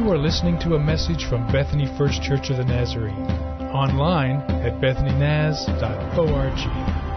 You are listening to a message from Bethany First Church of the Nazarene. Online at bethanynaz.org.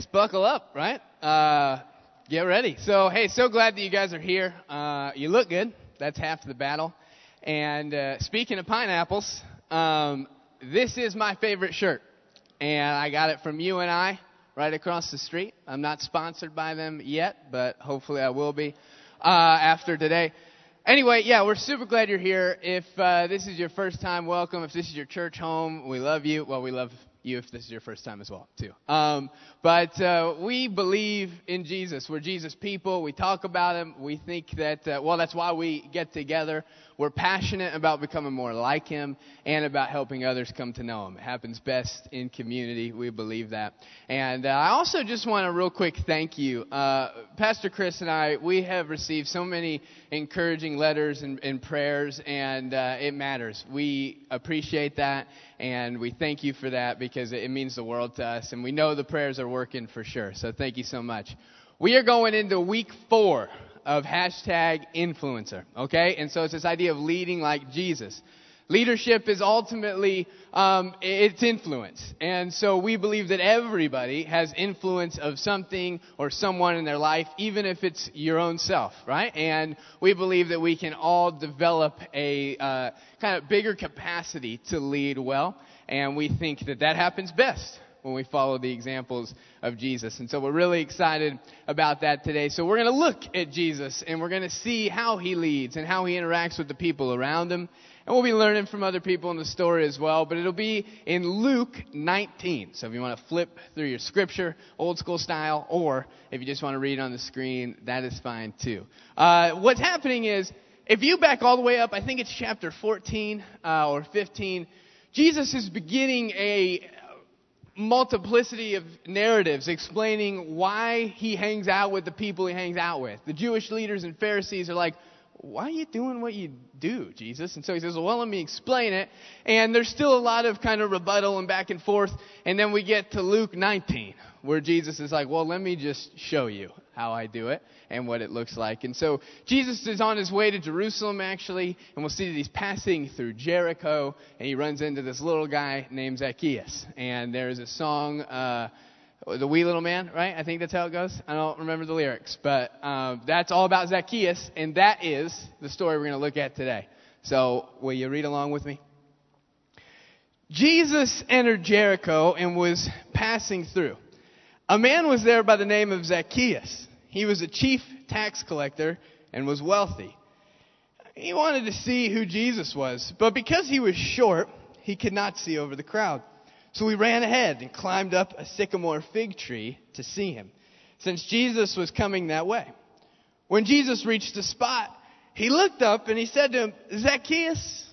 guess buckle up, right? Uh, get ready. So, hey, so glad that you guys are here. Uh, you look good. That's half the battle. And uh, speaking of pineapples, um, this is my favorite shirt, and I got it from you and I right across the street. I'm not sponsored by them yet, but hopefully I will be uh, after today. Anyway, yeah, we're super glad you're here. If uh, this is your first time, welcome. If this is your church home, we love you. Well, we love you if this is your first time as well, too. Um, but uh, we believe in Jesus. We're Jesus people. We talk about him. We think that, uh, well, that's why we get together. We're passionate about becoming more like him and about helping others come to know him. It happens best in community. We believe that. And uh, I also just want to real quick thank you. Uh, Pastor Chris and I, we have received so many encouraging letters and, and prayers, and uh, it matters. We appreciate that, and we thank you for that because it means the world to us, and we know the prayers are working for sure. So thank you so much. We are going into week four of hashtag influencer, okay? And so it's this idea of leading like Jesus. Leadership is ultimately um, it's influence, and so we believe that everybody has influence of something or someone in their life, even if it's your own self, right? And we believe that we can all develop a uh, kind of bigger capacity to lead well, and we think that that happens best when we follow the examples of Jesus. And so we're really excited about that today. So we're going to look at Jesus and we're going to see how he leads and how he interacts with the people around him. And we'll be learning from other people in the story as well, but it'll be in Luke 19. So if you want to flip through your scripture, old school style, or if you just want to read on the screen, that is fine too. Uh, what's happening is, if you back all the way up, I think it's chapter 14 uh, or 15, Jesus is beginning a multiplicity of narratives explaining why he hangs out with the people he hangs out with. The Jewish leaders and Pharisees are like, why are you doing what you do, Jesus? And so he says, well, let me explain it. And there's still a lot of kind of rebuttal and back and forth. And then we get to Luke 19, where Jesus is like, well, let me just show you how I do it and what it looks like. And so Jesus is on his way to Jerusalem, actually, and we'll see that he's passing through Jericho, and he runs into this little guy named Zacchaeus. And there's a song, uh, the wee little man, right? I think that's how it goes. I don't remember the lyrics, but um, that's all about Zacchaeus, and that is the story we're going to look at today. So, will you read along with me? Jesus entered Jericho and was passing through. A man was there by the name of Zacchaeus. He was a chief tax collector and was wealthy. He wanted to see who Jesus was, but because he was short, he could not see over the crowd. So he ran ahead and climbed up a sycamore fig tree to see him, since Jesus was coming that way. When Jesus reached the spot, he looked up and he said to him, Zacchaeus,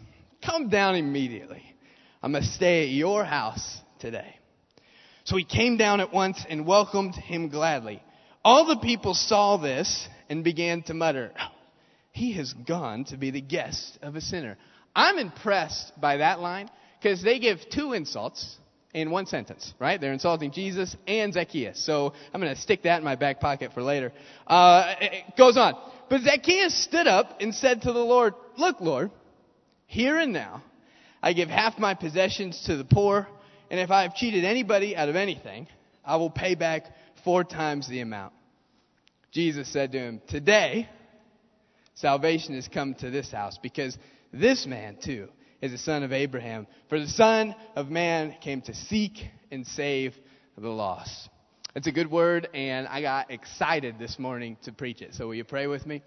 come down immediately. I'm going to stay at your house today. So he came down at once and welcomed him gladly. All the people saw this and began to mutter, He has gone to be the guest of a sinner. I'm impressed by that line because they give two insults in one sentence, right? They're insulting Jesus and Zacchaeus. So I'm going to stick that in my back pocket for later. Uh, it goes on. But Zacchaeus stood up and said to the Lord, Look, Lord, here and now I give half my possessions to the poor, and if I have cheated anybody out of anything, I will pay back four times the amount. Jesus said to him, Today, salvation has come to this house because this man too is a son of Abraham. For the Son of Man came to seek and save the lost. It's a good word, and I got excited this morning to preach it. So will you pray with me?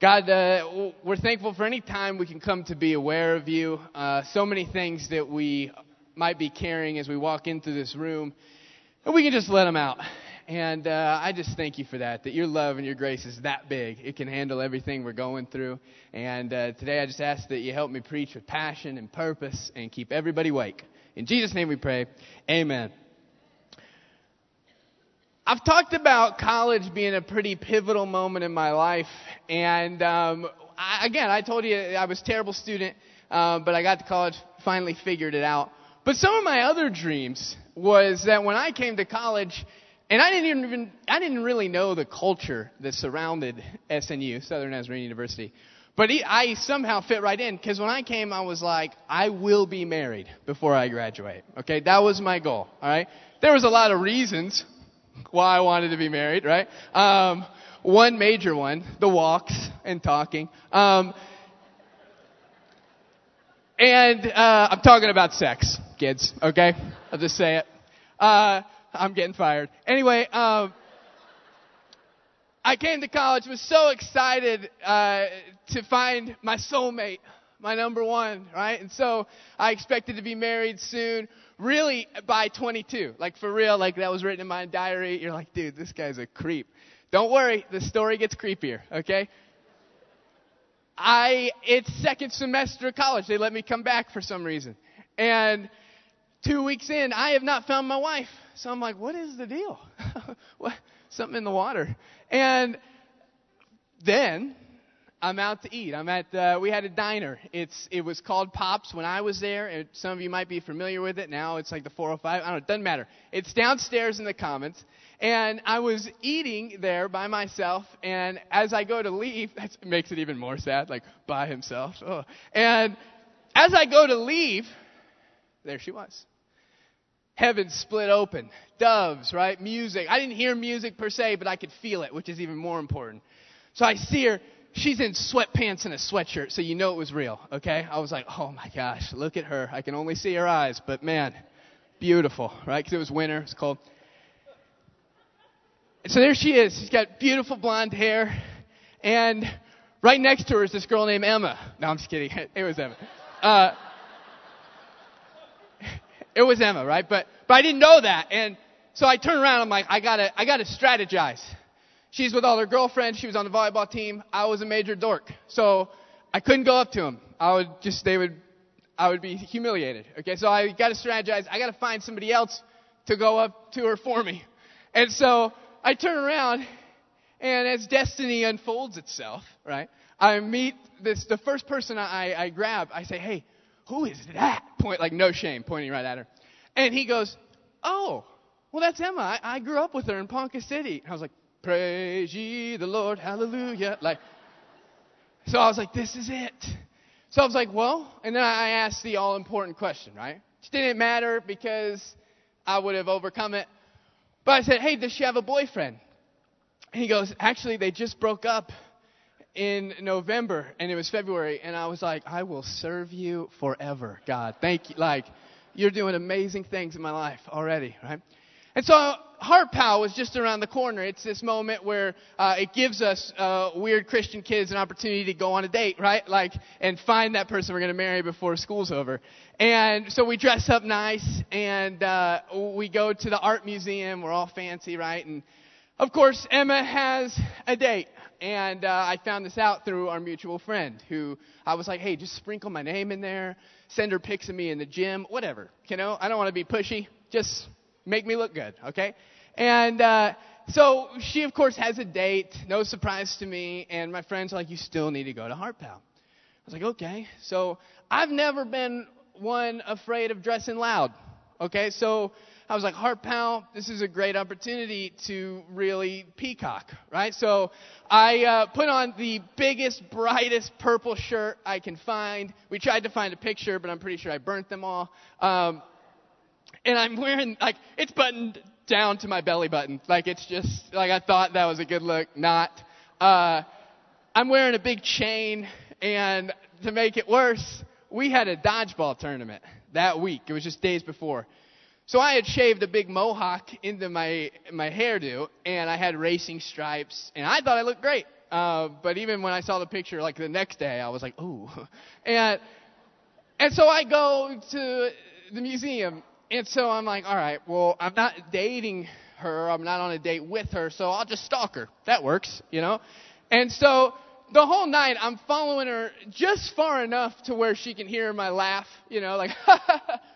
God, uh, we're thankful for any time we can come to be aware of you. Uh, so many things that we might be carrying as we walk into this room. And we can just let them out. And uh, I just thank you for that, that your love and your grace is that big. It can handle everything we're going through. And uh, today I just ask that you help me preach with passion and purpose and keep everybody awake. In Jesus' name we pray. Amen. I've talked about college being a pretty pivotal moment in my life. And um, I, again, I told you I was a terrible student, uh, but I got to college, finally figured it out. But some of my other dreams was that when I came to college, and I didn't even I didn't really know the culture that surrounded SNU, Southern Nazarene University. But I somehow fit right in because when I came, I was like, I will be married before I graduate. Okay, that was my goal. All right. There was a lot of reasons why I wanted to be married, right? Um, one major one, the walks and talking. Um, and uh, I'm talking about sex, kids. Okay, I'll just say it. Uh, I'm getting fired. Anyway, um, I came to college, was so excited uh, to find my soulmate, my number one, right? And so I expected to be married soon, really by 22. Like for real, like that was written in my diary. You're like, dude, this guy's a creep. Don't worry, the story gets creepier, okay? I, it's second semester of college. They let me come back for some reason. And two weeks in, I have not found my wife. So I'm like, what is the deal? what? Something in the water. And then I'm out to eat. I'm at uh, we had a diner. It's it was called Pops when I was there. And some of you might be familiar with it. Now it's like the 405. I don't know. It doesn't matter. It's downstairs in the Commons. And I was eating there by myself. And as I go to leave, that makes it even more sad. Like by himself. And as I go to leave, there she was heaven split open. Doves, right? Music. I didn't hear music per se, but I could feel it, which is even more important. So I see her. She's in sweatpants and a sweatshirt, so you know it was real, okay? I was like, oh my gosh, look at her. I can only see her eyes, but man, beautiful, right? Because it was winter, it's cold. So there she is. She's got beautiful blonde hair, and right next to her is this girl named Emma. No, I'm just kidding. It was Emma. Uh, it was Emma, right? But but I didn't know that, and so I turned around. I'm like, I gotta I gotta strategize. She's with all her girlfriends. She was on the volleyball team. I was a major dork, so I couldn't go up to them. I would just they would I would be humiliated. Okay, so I got to strategize. I got to find somebody else to go up to her for me, and so I turn around, and as destiny unfolds itself, right? I meet this the first person I, I grab. I say, hey who is that? Point like no shame, pointing right at her. And he goes, oh, well that's Emma. I, I grew up with her in Ponca City. I was like, praise ye the Lord, hallelujah. Like, so I was like, this is it. So I was like, well, and then I asked the all important question, right? It didn't matter because I would have overcome it. But I said, hey, does she have a boyfriend? And he goes, actually, they just broke up in November and it was February and I was like, I will serve you forever, God. Thank you. Like, you're doing amazing things in my life already, right? And so Heart Pal was just around the corner. It's this moment where uh, it gives us uh, weird Christian kids an opportunity to go on a date, right? Like, and find that person we're going to marry before school's over. And so we dress up nice and uh, we go to the art museum. We're all fancy, right? And of course, Emma has a date. And uh, I found this out through our mutual friend who I was like, hey, just sprinkle my name in there, send her pics of me in the gym, whatever. You know, I don't want to be pushy. Just make me look good, okay? And uh, so she, of course, has a date. No surprise to me. And my friends are like, you still need to go to Heart Pal. I was like, okay. So I've never been one afraid of dressing loud. Okay, so I was like, Heart Pal, this is a great opportunity to really peacock, right? So I uh, put on the biggest, brightest purple shirt I can find. We tried to find a picture, but I'm pretty sure I burnt them all. Um, and I'm wearing, like, it's buttoned down to my belly button. Like, it's just, like, I thought that was a good look. Not. Uh, I'm wearing a big chain, and to make it worse, we had a dodgeball tournament that week. It was just days before. So I had shaved a big mohawk into my my hairdo, and I had racing stripes, and I thought I looked great. Uh, but even when I saw the picture, like the next day, I was like, ooh. And and so I go to the museum, and so I'm like, all right, well, I'm not dating her. I'm not on a date with her, so I'll just stalk her. That works, you know? And so the whole night I'm following her just far enough to where she can hear my laugh, you know, like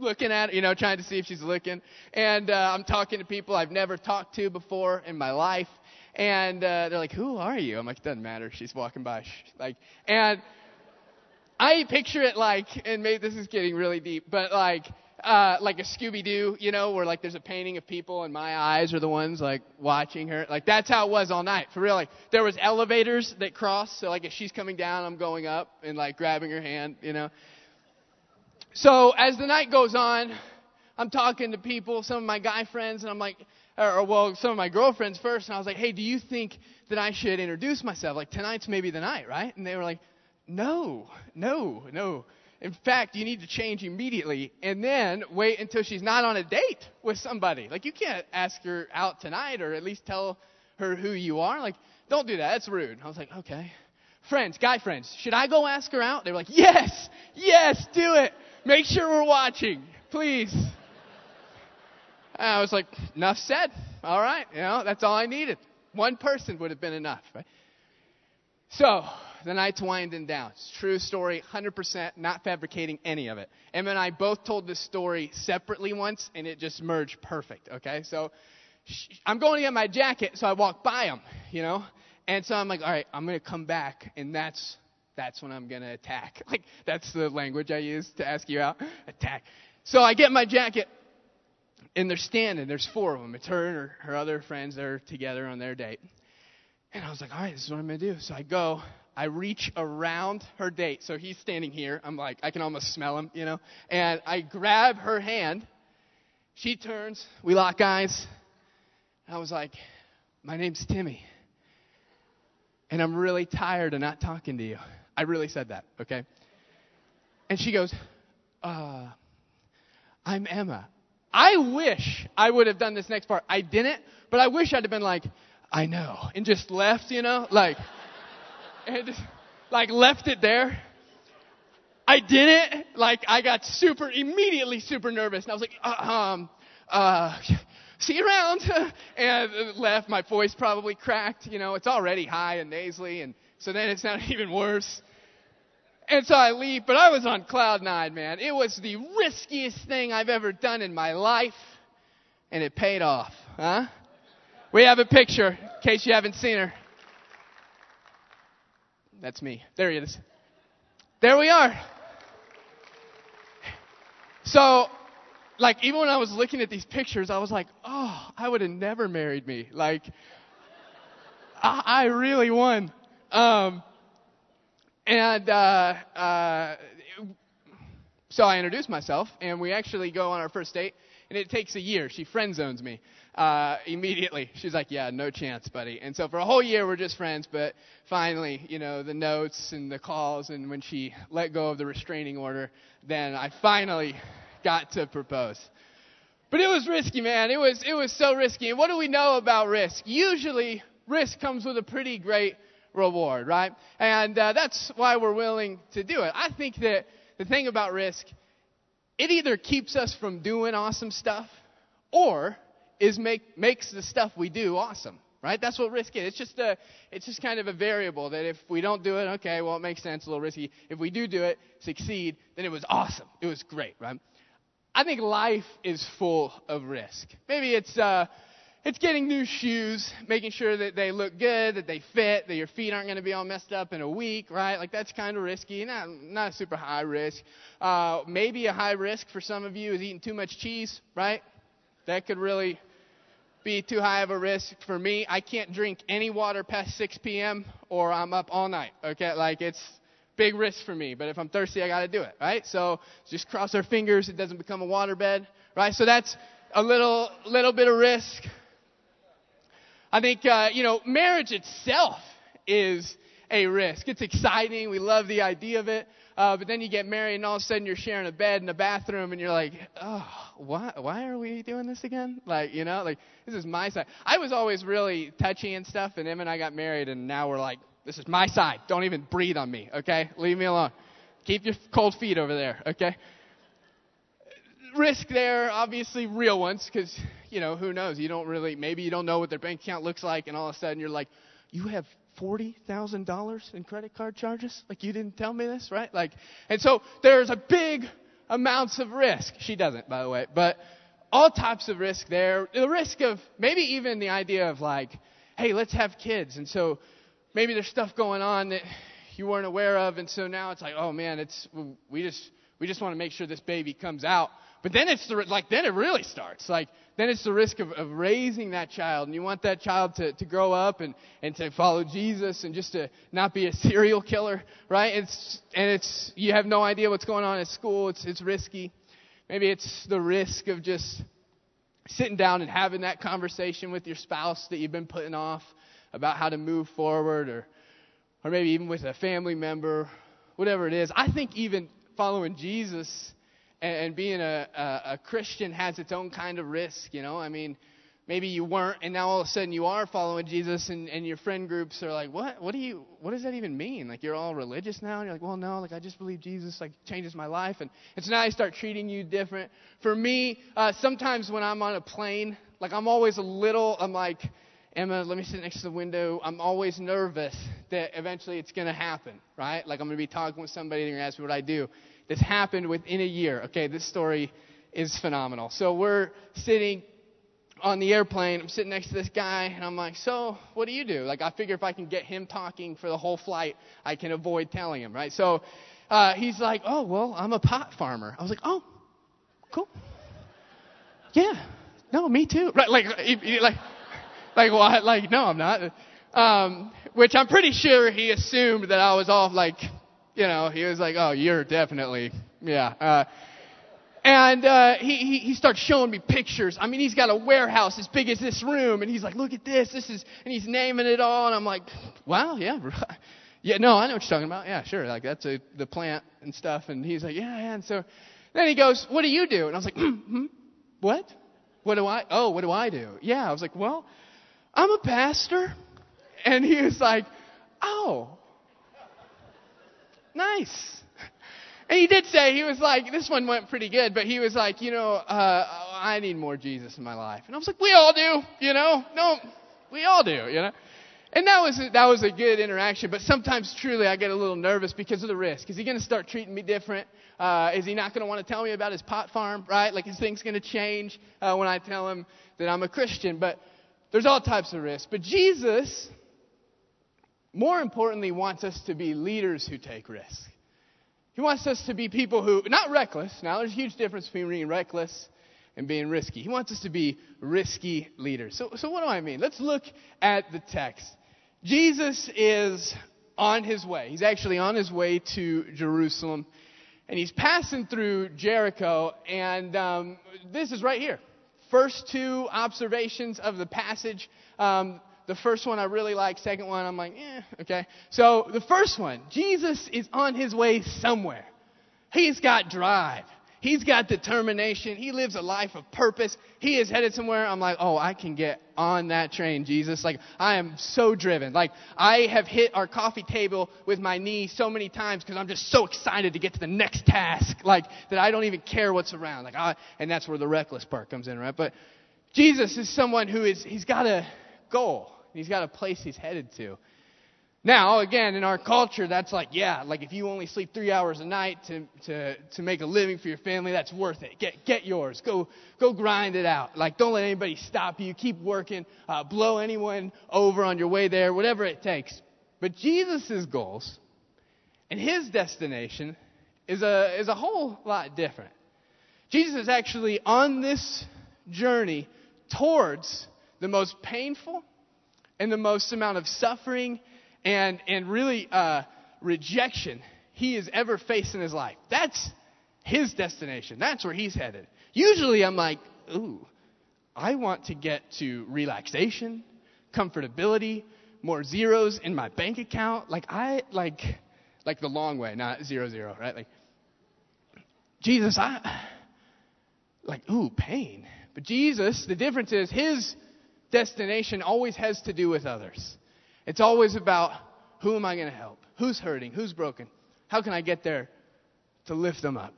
looking at, you know, trying to see if she's looking. And uh, I'm talking to people I've never talked to before in my life. And uh, they're like, "Who are you?" I'm like, it "Doesn't matter. She's walking by." Like, and I picture it like, and maybe this is getting really deep, but like uh, like a Scooby Doo, you know, where like there's a painting of people and my eyes are the ones like watching her. Like that's how it was all night, for real. Like there was elevators that crossed, so like if she's coming down, I'm going up and like grabbing her hand, you know. So as the night goes on, I'm talking to people, some of my guy friends, and I'm like, or well, some of my girlfriends first, and I was like, hey, do you think that I should introduce myself? Like tonight's maybe the night, right? And they were like, no, no, no. In fact, you need to change immediately and then wait until she's not on a date with somebody. Like, you can't ask her out tonight or at least tell her who you are. Like, don't do that. That's rude. I was like, okay. Friends, guy friends, should I go ask her out? They were like, yes, yes, do it. Make sure we're watching, please. And I was like, enough said. All right, you know, that's all I needed. One person would have been enough, right? So, the night's winding down. It's true story, 100%, not fabricating any of it. Emma and I both told this story separately once, and it just merged perfect, okay? So I'm going to get my jacket, so I walk by him, you know? And so I'm like, all right, I'm going to come back, and that's that's when I'm going to attack. Like, that's the language I use to ask you out. Attack. So I get my jacket, and they're standing. There's four of them. It's her and her, her other friends. They're together on their date. And I was like, all right, this is what I'm going to do. So I go, I reach around her date. So he's standing here. I'm like, I can almost smell him, you know. And I grab her hand. She turns. We lock eyes. And I was like, my name's Timmy. And I'm really tired of not talking to you. I really said that, okay? And she goes, uh, I'm Emma. I wish I would have done this next part. I didn't, but I wish I'd have been like, I know, and just left, you know, like, and just, like left it there. I didn't. Like, I got super, immediately super nervous, and I was like, uh, um, uh, see you around, and left. My voice probably cracked, you know, it's already high and nasally, and so then it sounded even worse. And so I leave, but I was on cloud nine, man. It was the riskiest thing I've ever done in my life, and it paid off, huh? We have a picture, in case you haven't seen her. That's me. There he is. There we are. So, like, even when I was looking at these pictures, I was like, oh, I would have never married me. Like, I, I really won. Um, and uh, uh, so I introduced myself, and we actually go on our first date, and it takes a year. She friend zones me uh, immediately. She's like, "Yeah, no chance, buddy." And so for a whole year we're just friends. But finally, you know, the notes and the calls, and when she let go of the restraining order, then I finally got to propose. But it was risky, man. It was it was so risky. And what do we know about risk? Usually, risk comes with a pretty great reward, right? And uh, that's why we're willing to do it. I think that the thing about risk, it either keeps us from doing awesome stuff, or is make, makes the stuff we do awesome. Right? That's what risk is. It's just a, it's just kind of a variable that if we don't do it, okay, well it makes sense, a little risky. If we do do it, succeed, then it was awesome. It was great, right? I think life is full of risk. Maybe it's uh, it's getting new shoes, making sure that they look good, that they fit, that your feet aren't going to be all messed up in a week, right? Like that's kind of risky. Not not a super high risk. Uh, maybe a high risk for some of you is eating too much cheese, right? That could really be too high of a risk for me. I can't drink any water past 6 p.m. or I'm up all night. Okay, like it's big risk for me. But if I'm thirsty, I got to do it, right? So just cross our fingers it doesn't become a waterbed, right? So that's a little little bit of risk. I think uh, you know marriage itself is a risk. It's exciting. We love the idea of it. Uh, but then you get married, and all of a sudden you're sharing a bed and a bathroom, and you're like, oh, why, why are we doing this again? Like, you know, like this is my side. I was always really touchy and stuff, and Em and I got married, and now we're like, this is my side. Don't even breathe on me, okay? Leave me alone. Keep your cold feet over there, okay? Risk there, obviously real ones, because, you know, who knows? You don't really, maybe you don't know what their bank account looks like, and all of a sudden you're like, you have $40,000 in credit card charges? Like, you didn't tell me this, right? Like, and so there's a big amounts of risk. She doesn't, by the way, but all types of risk there. The risk of maybe even the idea of like, hey, let's have kids. And so maybe there's stuff going on that you weren't aware of, and so now it's like, oh man, it's we just we just want to make sure this baby comes out. But then it's the, like then it really starts. Like then it's the risk of, of raising that child, and you want that child to, to grow up and, and to follow Jesus and just to not be a serial killer, right? It's and it's you have no idea what's going on at school. It's it's risky. Maybe it's the risk of just sitting down and having that conversation with your spouse that you've been putting off about how to move forward or or maybe even with a family member, whatever it is. I think even following Jesus and, being a, a, a Christian has its own kind of risk, you know? I mean, maybe you weren't and now all of a sudden you are following Jesus and, and your friend groups are like, What what do you what does that even mean? Like you're all religious now? And you're like, Well no, like I just believe Jesus like changes my life and, and so now I start treating you different. For me, uh, sometimes when I'm on a plane, like I'm always a little I'm like Emma, let me sit next to the window. I'm always nervous that eventually it's going to happen, right? Like I'm going to be talking with somebody and they're going to ask me what I do. This happened within a year. Okay, this story is phenomenal. So we're sitting on the airplane. I'm sitting next to this guy and I'm like, so what do you do? Like I figure if I can get him talking for the whole flight, I can avoid telling him, right? So uh, he's like, oh, well, I'm a pot farmer. I was like, oh, cool. Yeah. No, me too. Right, like, like, like what? Like, no, I'm not. Um, which I'm pretty sure he assumed that I was off. Like, you know, he was like, oh, you're definitely, yeah. Uh, and uh, he, he he starts showing me pictures. I mean, he's got a warehouse as big as this room, and he's like, "Look at this. This is," and he's naming it all. And I'm like, "Wow, yeah, yeah, no, I know what you're talking about. Yeah, sure. Like that's a, the plant and stuff." And he's like, "Yeah, yeah." And so then he goes, "What do you do?" And I was like, mm-hmm. "What? What do I? Oh, what do I do?" Yeah, I was like, "Well." I'm a pastor. And he was like, Oh, nice. And he did say, he was like, this one went pretty good, but he was like, you know, uh, I need more Jesus in my life. And I was like, we all do, you know? No, we all do, you know? And that was, that was a good interaction, but sometimes truly I get a little nervous because of the risk. Is he going to start treating me different? Uh, is he not going to want to tell me about his pot farm, right? Like, is things going to change uh, when I tell him that I'm a Christian? But there's all types of risks. But Jesus, more importantly, wants us to be leaders who take risks. He wants us to be people who, not reckless. Now, there's a huge difference between being reckless and being risky. He wants us to be risky leaders. So, so what do I mean? Let's look at the text. Jesus is on his way. He's actually on his way to Jerusalem. And he's passing through Jericho. And um, this is right here first two observations of the passage. Um, the first one I really like. Second one, I'm like, eh, okay. So the first one, Jesus is on his way somewhere. He's got drive. He's got determination. He lives a life of purpose. He is headed somewhere. I'm like, oh, I can get on that train, Jesus. Like, I am so driven. Like, I have hit our coffee table with my knee so many times because I'm just so excited to get to the next task. Like, that I don't even care what's around. Like, I, and that's where the reckless part comes in, right? But Jesus is someone who is, he's got a goal. He's got a place he's headed to. Now, again, in our culture, that's like, yeah, like if you only sleep three hours a night to, to, to make a living for your family, that's worth it. Get, get yours. Go, go grind it out. Like, don't let anybody stop you. Keep working. Uh, blow anyone over on your way there, whatever it takes. But Jesus' goals and his destination is a, is a whole lot different. Jesus is actually on this journey towards the most painful and the most amount of suffering and, and really uh, rejection he has ever faced in his life. That's his destination. That's where he's headed. Usually I'm like, ooh, I want to get to relaxation, comfortability, more zeros in my bank account. Like I like like the long way, not zero zero, right? Like Jesus, I like ooh, pain. But Jesus, the difference is his destination always has to do with others. It's always about who am I going to help? Who's hurting? Who's broken? How can I get there to lift them up?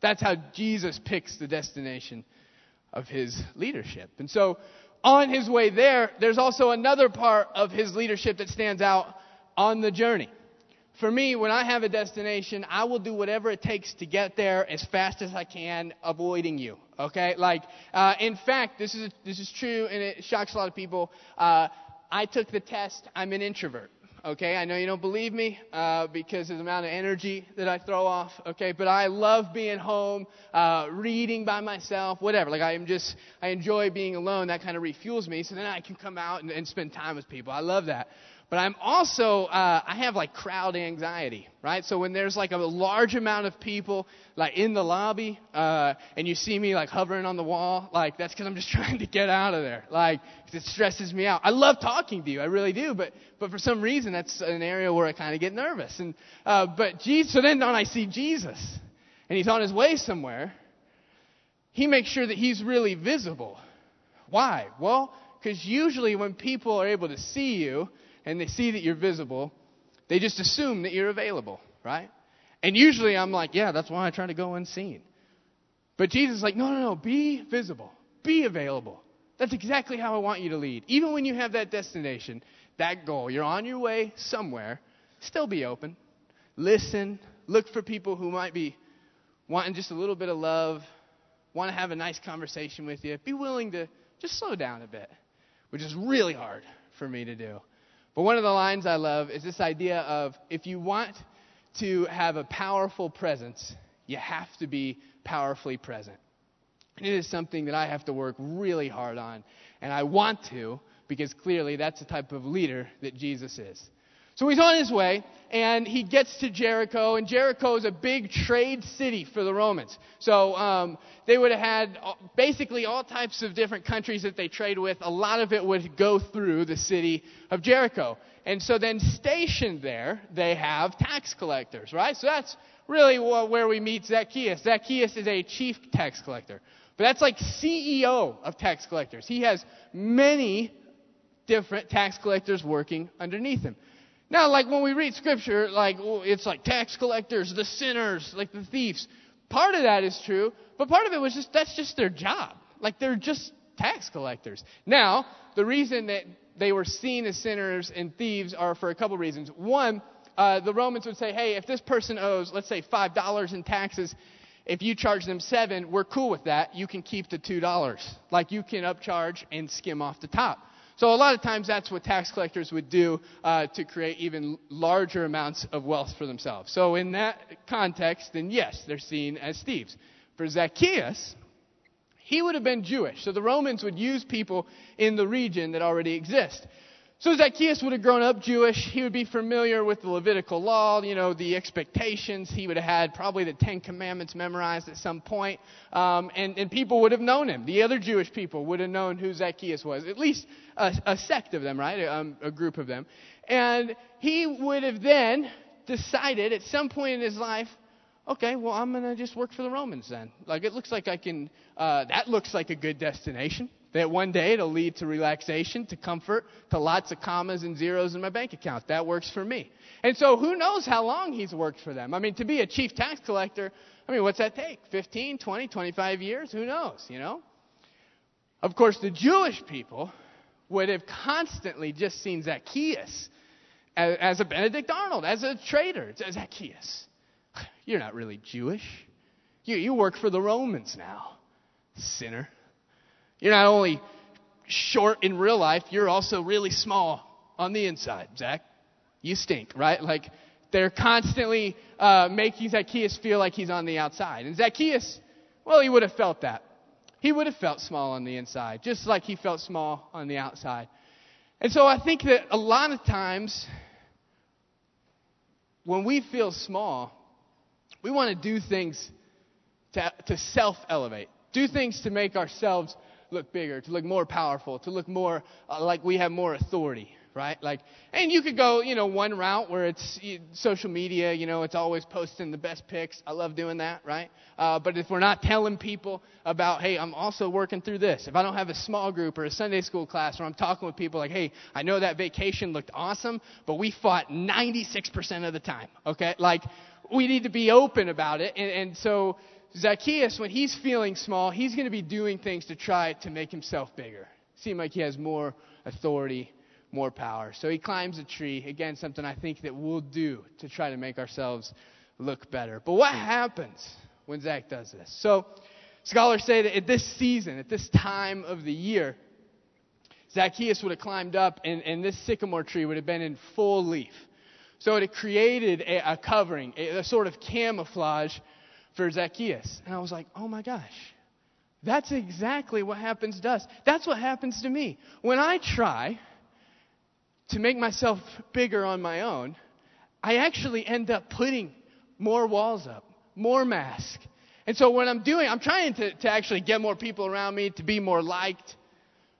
That's how Jesus picks the destination of his leadership. And so, on his way there, there's also another part of his leadership that stands out on the journey. For me, when I have a destination, I will do whatever it takes to get there as fast as I can, avoiding you. Okay? Like, uh, in fact, this is, this is true and it shocks a lot of people. Uh, I took the test. I'm an introvert. Okay, I know you don't believe me uh, because of the amount of energy that I throw off. Okay, but I love being home, uh, reading by myself, whatever. Like I am just, I enjoy being alone. That kind of refuels me. So then I can come out and, and spend time with people. I love that. But I'm also, uh, I have like crowd anxiety, right? So when there's like a large amount of people like in the lobby, uh, and you see me like hovering on the wall, like that's because I'm just trying to get out of there. Like it stresses me out. I love talking to you, I really do, but but for some reason that's an area where I kind of get nervous. And uh, but Jesus, so then when I see Jesus, and he's on his way somewhere, he makes sure that he's really visible. Why? Well, because usually when people are able to see you and they see that you're visible, they just assume that you're available, right? And usually I'm like, yeah, that's why I try to go unseen. But Jesus is like, no, no, no, be visible, be available. That's exactly how I want you to lead. Even when you have that destination, that goal, you're on your way somewhere, still be open. Listen, look for people who might be wanting just a little bit of love, want to have a nice conversation with you. Be willing to just slow down a bit, which is really hard for me to do. But one of the lines I love is this idea of if you want to have a powerful presence, you have to be powerfully present. And it is something that I have to work really hard on. And I want to, because clearly that's the type of leader that Jesus is. So he's on his way, and he gets to Jericho, and Jericho is a big trade city for the Romans. So um, they would have had basically all types of different countries that they trade with. A lot of it would go through the city of Jericho. And so then stationed there, they have tax collectors, right? So that's really where we meet Zacchaeus. Zacchaeus is a chief tax collector. But that's like CEO of tax collectors. He has many different tax collectors working underneath him. Now, like when we read scripture, like it's like tax collectors, the sinners, like the thieves. Part of that is true, but part of it was just that's just their job. Like they're just tax collectors. Now, the reason that they were seen as sinners and thieves are for a couple reasons. One, uh, the Romans would say, hey, if this person owes, let's say, five dollars in taxes, if you charge them seven, we're cool with that. You can keep the two dollars. Like you can upcharge and skim off the top. So a lot of times that's what tax collectors would do uh, to create even larger amounts of wealth for themselves. So in that context, then yes, they're seen as thieves. For Zacchaeus, he would have been Jewish. So the Romans would use people in the region that already exist. So Zacchaeus would have grown up Jewish. He would be familiar with the Levitical law, you know, the expectations. He would have had probably the Ten Commandments memorized at some point. Um, and, and people would have known him. The other Jewish people would have known who Zacchaeus was, at least a, a sect of them, right? Um, a group of them. And he would have then decided at some point in his life, okay, well, I'm going to just work for the Romans then. Like, it looks like I can, uh, that looks like a good destination. That one day it'll lead to relaxation, to comfort, to lots of commas and zeros in my bank account. That works for me. And so who knows how long he's worked for them? I mean, to be a chief tax collector, I mean, what's that take? 15, 20, 25 years? Who knows, you know? Of course, the Jewish people would have constantly just seen Zacchaeus as, as a Benedict Arnold, as a traitor. Uh, Zacchaeus, you're not really Jewish. You, you work for the Romans now, sinner. You're not only short in real life, you're also really small on the inside, Zach. You stink, right? Like, they're constantly uh, making Zacchaeus feel like he's on the outside. And Zacchaeus, well, he would have felt that. He would have felt small on the inside, just like he felt small on the outside. And so I think that a lot of times, when we feel small, we want to do things to, to self elevate, do things to make ourselves look bigger, to look more powerful, to look more uh, like we have more authority, right? Like, and you could go, you know, one route where it's social media, you know, it's always posting the best pics. I love doing that, right? Uh, but if we're not telling people about, hey, I'm also working through this. If I don't have a small group or a Sunday school class where I'm talking with people like, hey, I know that vacation looked awesome, but we fought 96% of the time, okay? Like, we need to be open about it. And, and so Zacchaeus, when he's feeling small, he's going to be doing things to try to make himself bigger. Seem like he has more authority, more power. So he climbs a tree. Again, something I think that we'll do to try to make ourselves look better. But what happens when Zach does this? So scholars say that at this season, at this time of the year, Zacchaeus would have climbed up, and, and this sycamore tree would have been in full leaf. So it created a, a covering, a, a sort of camouflage for Zacchaeus. And I was like, oh my gosh, that's exactly what happens to us. That's what happens to me. When I try to make myself bigger on my own, I actually end up putting more walls up, more masks. And so what I'm doing, I'm trying to, to actually get more people around me, to be more liked.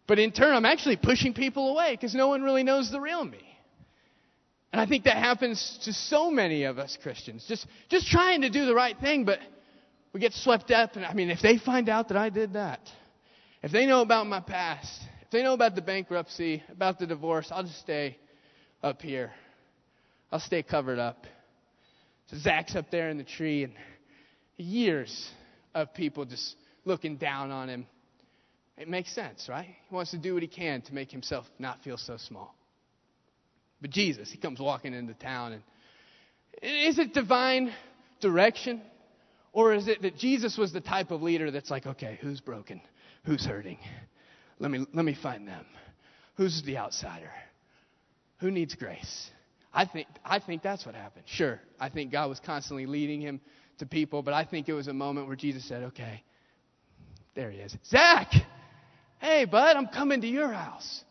But in turn, I'm actually pushing people away because no one really knows the real me. And I think that happens to so many of us Christians. Just, just trying to do the right thing, but we get swept up. And I mean, if they find out that I did that, if they know about my past, if they know about the bankruptcy, about the divorce, I'll just stay up here. I'll stay covered up. So Zach's up there in the tree, and years of people just looking down on him. It makes sense, right? He wants to do what he can to make himself not feel so small. But Jesus, he comes walking into town, and is it divine direction? Or is it that Jesus was the type of leader that's like, okay, who's broken? Who's hurting? Let me, let me find them. Who's the outsider? Who needs grace? I think, I think that's what happened. Sure, I think God was constantly leading him to people, but I think it was a moment where Jesus said, okay, there he is. Zach! Hey, bud, I'm coming to your house.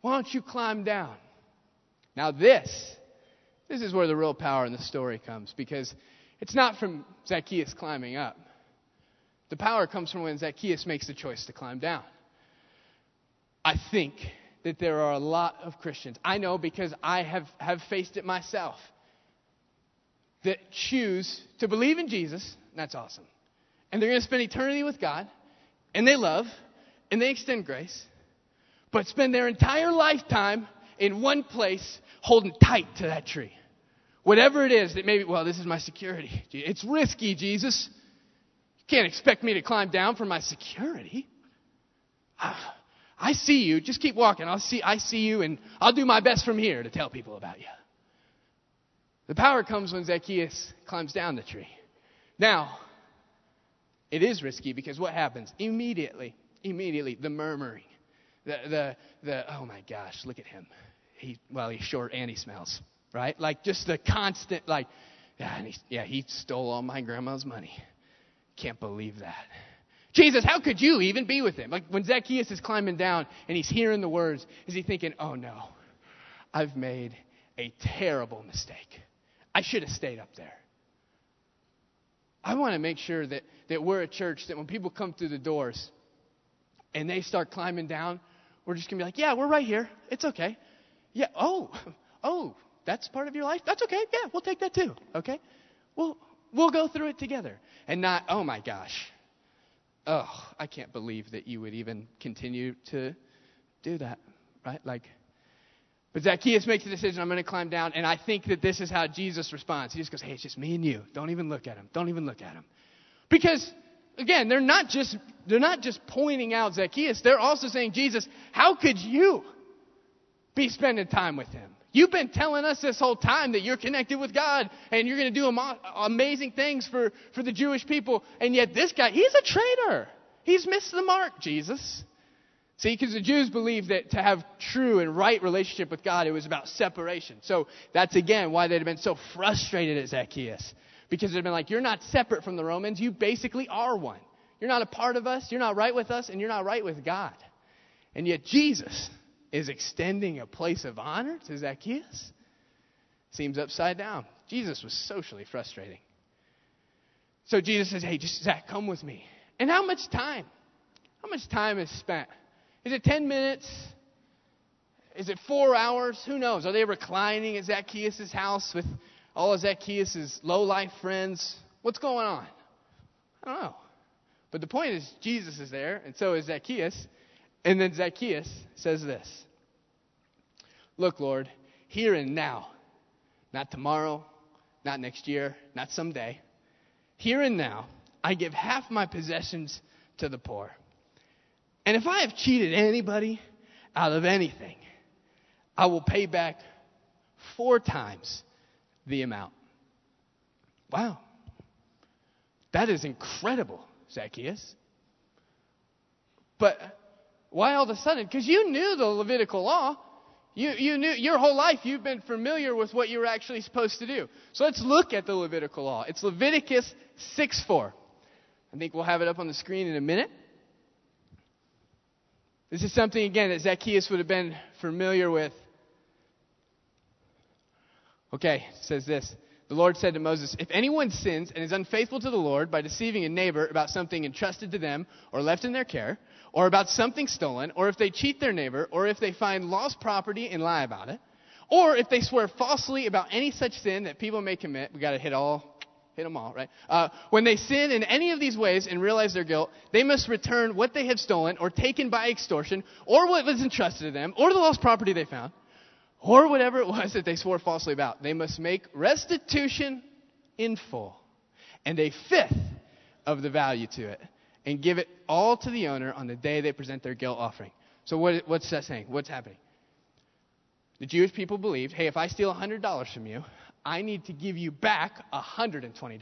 Why don't you climb down? Now, this, this is where the real power in the story comes because it's not from Zacchaeus climbing up. The power comes from when Zacchaeus makes the choice to climb down. I think that there are a lot of Christians, I know because I have, have faced it myself, that choose to believe in Jesus, and that's awesome. And they're going to spend eternity with God, and they love, and they extend grace, but spend their entire lifetime in one place holding tight to that tree. Whatever it is that maybe, well, this is my security. It's risky, Jesus. You can't expect me to climb down for my security. Ah, I see you. Just keep walking. I'll see, I see you, and I'll do my best from here to tell people about you. The power comes when Zacchaeus climbs down the tree. Now, it is risky because what happens? Immediately, immediately, the murmuring, the, the, the oh my gosh, look at him. He, well, he's short and he smells right? Like just the constant, like, yeah, he, yeah, he stole all my grandma's money. Can't believe that. Jesus, how could you even be with him? Like when Zacchaeus is climbing down and he's hearing the words, is he thinking, oh no, I've made a terrible mistake. I should have stayed up there. I want to make sure that, that we're a church that when people come through the doors and they start climbing down, we're just going to be like, yeah, we're right here. It's okay. Yeah, oh, oh, that's part of your life? That's okay. Yeah, we'll take that too. Okay? We'll, we'll go through it together. And not, oh my gosh. Oh, I can't believe that you would even continue to do that. Right? Like, but Zacchaeus makes the decision, I'm going to climb down. And I think that this is how Jesus responds. He just goes, hey, it's just me and you. Don't even look at him. Don't even look at him. Because, again, they're not just, they're not just pointing out Zacchaeus. They're also saying, Jesus, how could you be spending time with him? You've been telling us this whole time that you're connected with God and you're going to do amazing things for, for the Jewish people. And yet, this guy, he's a traitor. He's missed the mark, Jesus. See, because the Jews believed that to have true and right relationship with God, it was about separation. So that's again why they'd have been so frustrated at Zacchaeus. Because they'd been like, you're not separate from the Romans, you basically are one. You're not a part of us, you're not right with us, and you're not right with God. And yet Jesus, is extending a place of honor to Zacchaeus? Seems upside down. Jesus was socially frustrating. So Jesus says, Hey, just Zach, come with me. And how much time? How much time is spent? Is it 10 minutes? Is it four hours? Who knows? Are they reclining at Zacchaeus' house with all of Zacchaeus' low life friends? What's going on? I don't know. But the point is, Jesus is there, and so is Zacchaeus. And then Zacchaeus says this Look, Lord, here and now, not tomorrow, not next year, not someday, here and now, I give half my possessions to the poor. And if I have cheated anybody out of anything, I will pay back four times the amount. Wow. That is incredible, Zacchaeus. But why all of a sudden? Because you knew the Levitical law. You, you knew your whole life you've been familiar with what you were actually supposed to do. So let's look at the Levitical law. It's Leviticus 6 4. I think we'll have it up on the screen in a minute. This is something, again, that Zacchaeus would have been familiar with. Okay, says this. The Lord said to Moses, If anyone sins and is unfaithful to the Lord by deceiving a neighbor about something entrusted to them or left in their care, or about something stolen, or if they cheat their neighbor, or if they find lost property and lie about it, or if they swear falsely about any such sin that people may commit, we got to hit all hit them all, right? Uh, when they sin in any of these ways and realize their guilt, they must return what they have stolen or taken by extortion, or what was entrusted to them, or the lost property they found, or whatever it was that they swore falsely about. They must make restitution in full and a fifth of the value to it and give it all to the owner on the day they present their guilt offering. So, what, what's that saying? What's happening? The Jewish people believed hey, if I steal $100 from you, I need to give you back $120.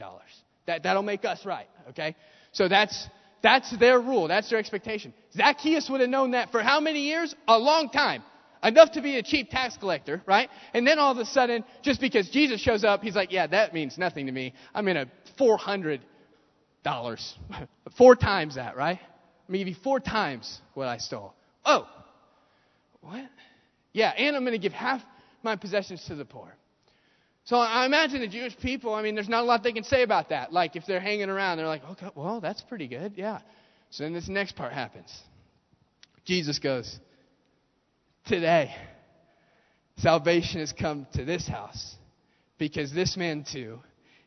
That, that'll make us right, okay? So that's, that's their rule. That's their expectation. Zacchaeus would have known that for how many years? A long time. Enough to be a cheap tax collector, right? And then all of a sudden, just because Jesus shows up, he's like, yeah, that means nothing to me. I'm in a $400. four times that, right? Maybe four times what I stole. Oh, what? Yeah, and I'm going to give half my possessions to the poor. So I imagine the Jewish people, I mean, there's not a lot they can say about that. Like, if they're hanging around, they're like, okay, well, that's pretty good, yeah. So then this next part happens. Jesus goes, Today, salvation has come to this house because this man too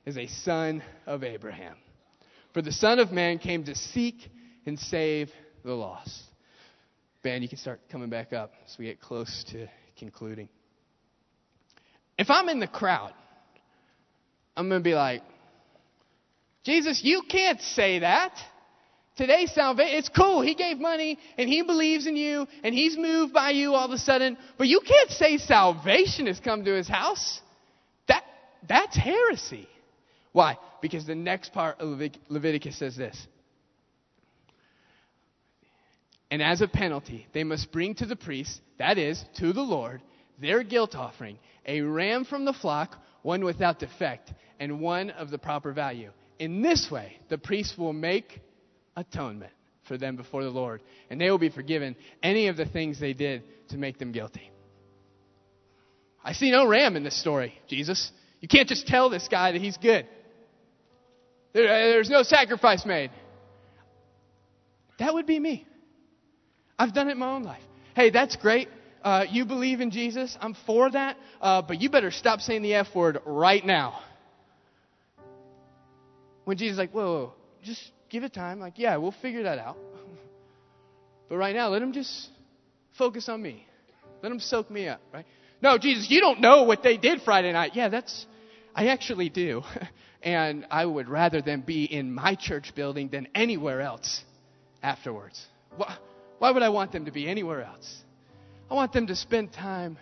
is a son of Abraham. For the Son of Man came to seek and save the lost. Ben, you can start coming back up as we get close to concluding. If I'm in the crowd, I'm going to be like, Jesus, you can't say that. Today's salvation, it's cool. He gave money and he believes in you and he's moved by you all of a sudden. But you can't say salvation has come to his house. That, that's heresy. Why? Because the next part of Leviticus says this. And as a penalty, they must bring to the priest, that is, to the Lord, their guilt offering, a ram from the flock, one without defect, and one of the proper value. In this way, the priest will make atonement for them before the Lord, and they will be forgiven any of the things they did to make them guilty. I see no ram in this story, Jesus. You can't just tell this guy that he's good. There, there's no sacrifice made. That would be me. I've done it in my own life. Hey, that's great. Uh, you believe in Jesus. I'm for that. Uh, but you better stop saying the F word right now. When Jesus is like, whoa, whoa, just give it time. Like, yeah, we'll figure that out. But right now, let him just focus on me. Let him soak me up, right? No, Jesus, you don't know what they did Friday night. Yeah, that's, I actually do. And I would rather them be in my church building than anywhere else afterwards. Why would I want them to be anywhere else? I want them to spend time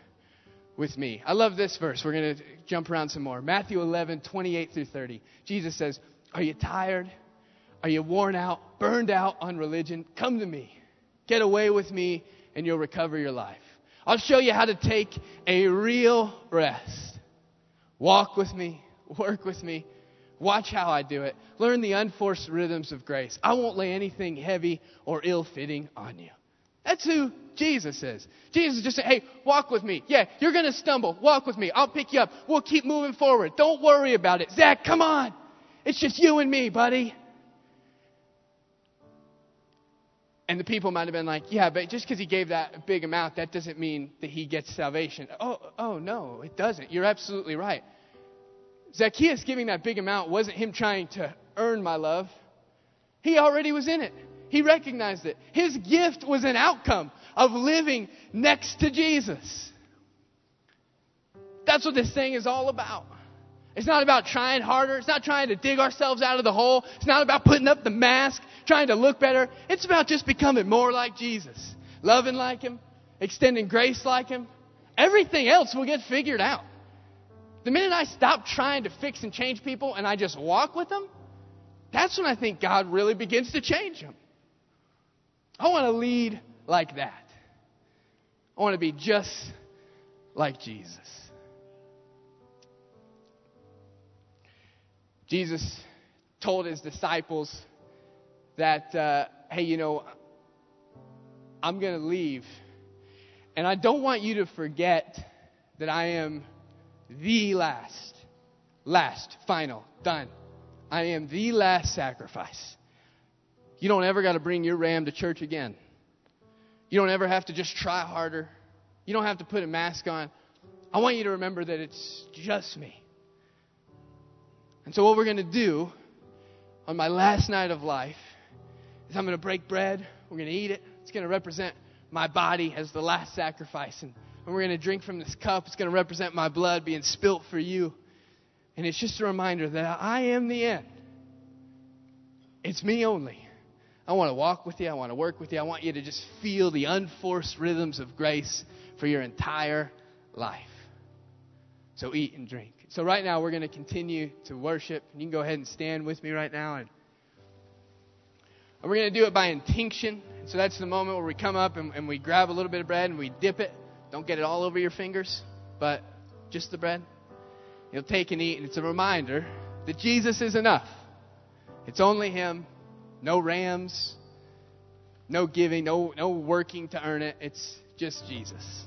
with me. I love this verse. We're going to jump around some more. Matthew 11, 28 through 30. Jesus says, Are you tired? Are you worn out, burned out on religion? Come to me. Get away with me, and you'll recover your life. I'll show you how to take a real rest. Walk with me, work with me, Watch how I do it. Learn the unforced rhythms of grace. I won't lay anything heavy or ill fitting on you. That's who Jesus is. Jesus just said, hey, walk with me. Yeah, you're going to stumble. Walk with me. I'll pick you up. We'll keep moving forward. Don't worry about it. Zach, come on. It's just you and me, buddy. And the people might have been like, yeah, but just because he gave that big amount, that doesn't mean that he gets salvation. Oh, oh, no, it doesn't. You're absolutely right. Zacchaeus giving that big amount wasn't him trying to earn my love. He already was in it. He recognized it. His gift was an outcome of living next to Jesus. That's what this thing is all about. It's not about trying harder. It's not trying to dig ourselves out of the hole. It's not about putting up the mask, trying to look better. It's about just becoming more like Jesus, loving like Him, extending grace like Him. Everything else will get figured out. The minute I stop trying to fix and change people and I just walk with them, that's when I think God really begins to change them. I want to lead like that. I want to be just like Jesus. Jesus told his disciples that, uh, hey, you know, I'm going to leave. And I don't want you to forget that I am the last, last, final, done. I am the last sacrifice. You don't ever got to bring your ram to church again. You don't ever have to just try harder. You don't have to put a mask on. I want you to remember that it's just me. And so, what we're going to do on my last night of life is I'm going to break bread. We're going to eat it. It's going to represent my body as the last sacrifice. And when we're going to drink from this cup, it's going to represent my blood being spilt for you. And it's just a reminder that I am the end. It's me only. I want to walk with you. I want to work with you. I want you to just feel the unforced rhythms of grace for your entire life. So eat and drink. So right now we're going to continue to worship. You can go ahead and stand with me right now and we're going to do it by intinction. So that's the moment where we come up and, and we grab a little bit of bread and we dip it. Don't get it all over your fingers, but just the bread. You'll take and eat, and it's a reminder that Jesus is enough. It's only Him, no rams, no giving, no, no working to earn it. It's just Jesus.